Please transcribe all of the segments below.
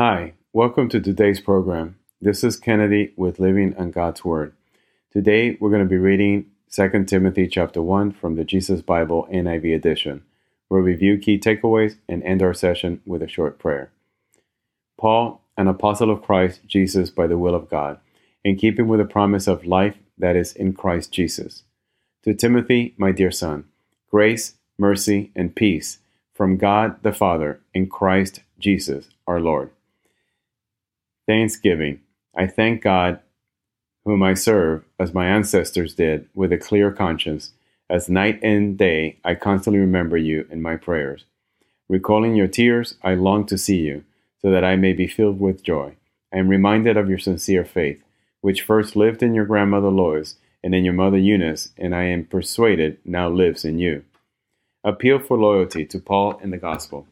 Hi, welcome to today's program. This is Kennedy with Living on God's Word. Today we're going to be reading 2 Timothy chapter 1 from the Jesus Bible NIV edition. We'll review key takeaways and end our session with a short prayer. Paul, an apostle of Christ Jesus by the will of God, in keeping with the promise of life that is in Christ Jesus. To Timothy, my dear son, grace, mercy, and peace from God the Father in Christ Jesus our Lord. Thanksgiving. I thank God, whom I serve, as my ancestors did, with a clear conscience, as night and day I constantly remember you in my prayers. Recalling your tears, I long to see you, so that I may be filled with joy. I am reminded of your sincere faith, which first lived in your grandmother Lois and in your mother Eunice, and I am persuaded now lives in you. Appeal for loyalty to Paul in the Gospel.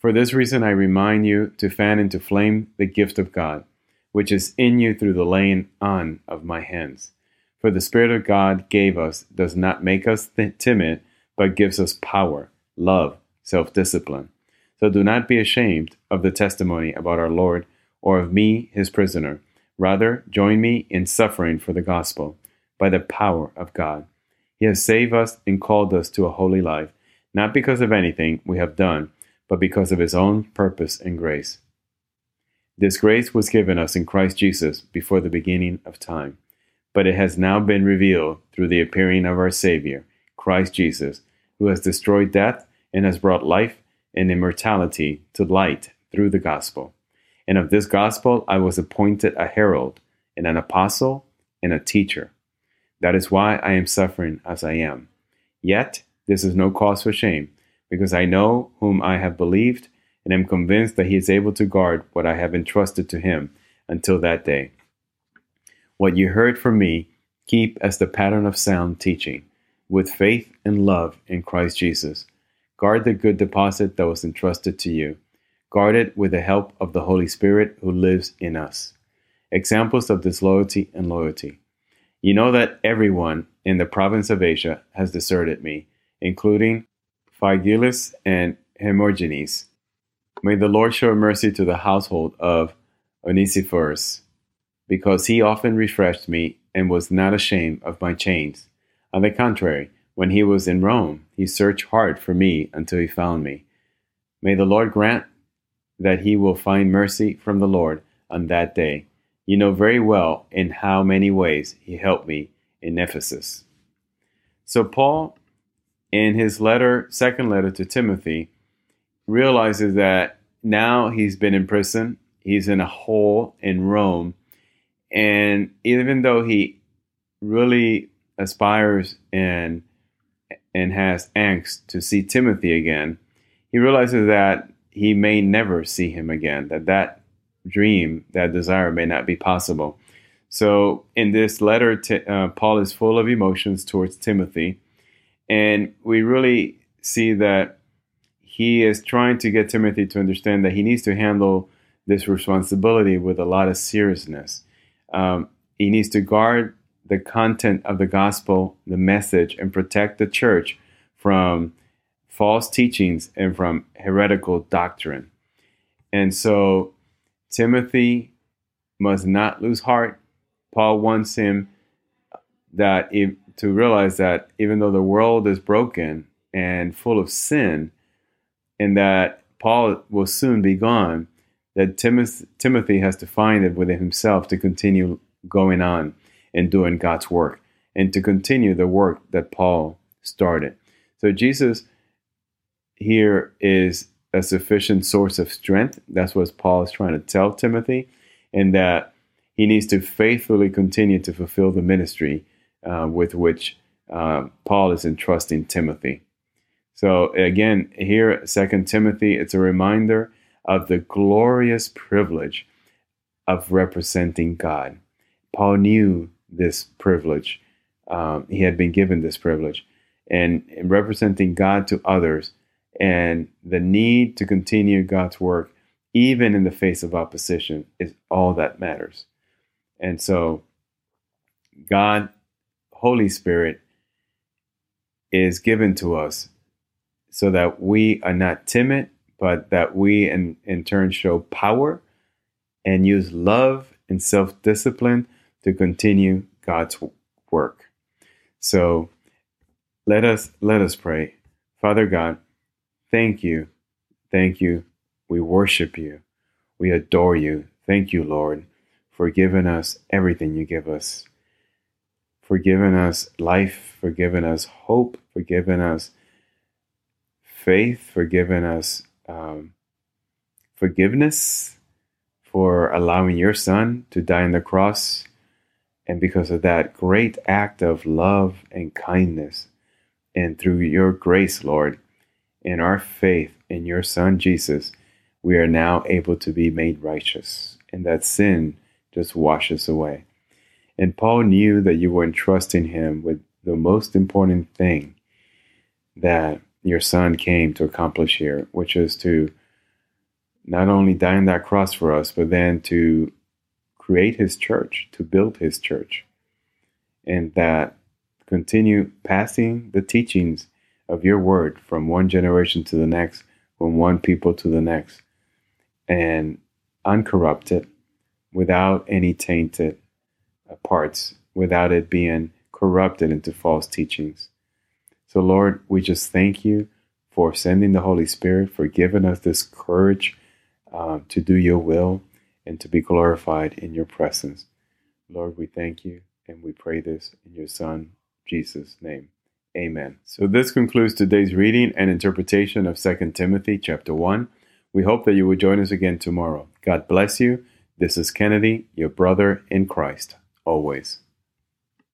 For this reason, I remind you to fan into flame the gift of God, which is in you through the laying on of my hands. For the Spirit of God gave us does not make us th- timid, but gives us power, love, self discipline. So do not be ashamed of the testimony about our Lord or of me, his prisoner. Rather, join me in suffering for the gospel by the power of God. He has saved us and called us to a holy life, not because of anything we have done but because of his own purpose and grace. This grace was given us in Christ Jesus before the beginning of time, but it has now been revealed through the appearing of our Savior, Christ Jesus, who has destroyed death and has brought life and immortality to light through the gospel. And of this gospel I was appointed a herald, and an apostle, and a teacher. That is why I am suffering as I am. Yet this is no cause for shame because I know whom I have believed and am convinced that he is able to guard what I have entrusted to him until that day. What you heard from me, keep as the pattern of sound teaching, with faith and love in Christ Jesus. Guard the good deposit that was entrusted to you. Guard it with the help of the Holy Spirit who lives in us. Examples of disloyalty and loyalty. You know that everyone in the province of Asia has deserted me, including Phygelus and Hermogenes. May the Lord show mercy to the household of Onesiphorus, because he often refreshed me and was not ashamed of my chains. On the contrary, when he was in Rome, he searched hard for me until he found me. May the Lord grant that he will find mercy from the Lord on that day. You know very well in how many ways he helped me in Ephesus. So Paul in his letter, second letter to Timothy, realizes that now he's been in prison, he's in a hole in Rome, and even though he really aspires and and has angst to see Timothy again, he realizes that he may never see him again. That that dream, that desire, may not be possible. So, in this letter, uh, Paul is full of emotions towards Timothy and we really see that he is trying to get Timothy to understand that he needs to handle this responsibility with a lot of seriousness. Um, he needs to guard the content of the gospel, the message, and protect the church from false teachings and from heretical doctrine. And so Timothy must not lose heart. Paul wants him that if, to realize that even though the world is broken and full of sin, and that Paul will soon be gone, that Timoth- Timothy has to find it within himself to continue going on and doing God's work and to continue the work that Paul started. So Jesus here is a sufficient source of strength. That's what Paul is trying to tell Timothy, and that he needs to faithfully continue to fulfill the ministry uh, with which uh, Paul is entrusting Timothy. So again, here, Second Timothy, it's a reminder of the glorious privilege of representing God. Paul knew this privilege. Um, he had been given this privilege, and representing God to others, and the need to continue God's work, even in the face of opposition, is all that matters. And so, God Holy Spirit is given to us so that we are not timid, but that we in, in turn show power and use love and self discipline to continue God's work. So let us let us pray. Father God, thank you. Thank you. We worship you. We adore you. Thank you, Lord, for giving us everything you give us. For giving us life, for giving us hope, for giving us faith, for giving us um, forgiveness, for allowing your son to die on the cross. And because of that great act of love and kindness, and through your grace, Lord, in our faith in your Son Jesus, we are now able to be made righteous, and that sin just washes away. And Paul knew that you were entrusting him with the most important thing that your Son came to accomplish here, which is to not only die on that cross for us, but then to create his church, to build his church. And that continue passing the teachings of your word from one generation to the next, from one people to the next, and uncorrupted, without any tainted parts, without it being corrupted into false teachings. So, Lord, we just thank you for sending the Holy Spirit, for giving us this courage uh, to do your will and to be glorified in your presence. Lord, we thank you and we pray this in your Son, Jesus' name. Amen. So this concludes today's reading and interpretation of 2 Timothy chapter 1. We hope that you will join us again tomorrow. God bless you. This is Kennedy, your brother in Christ, always.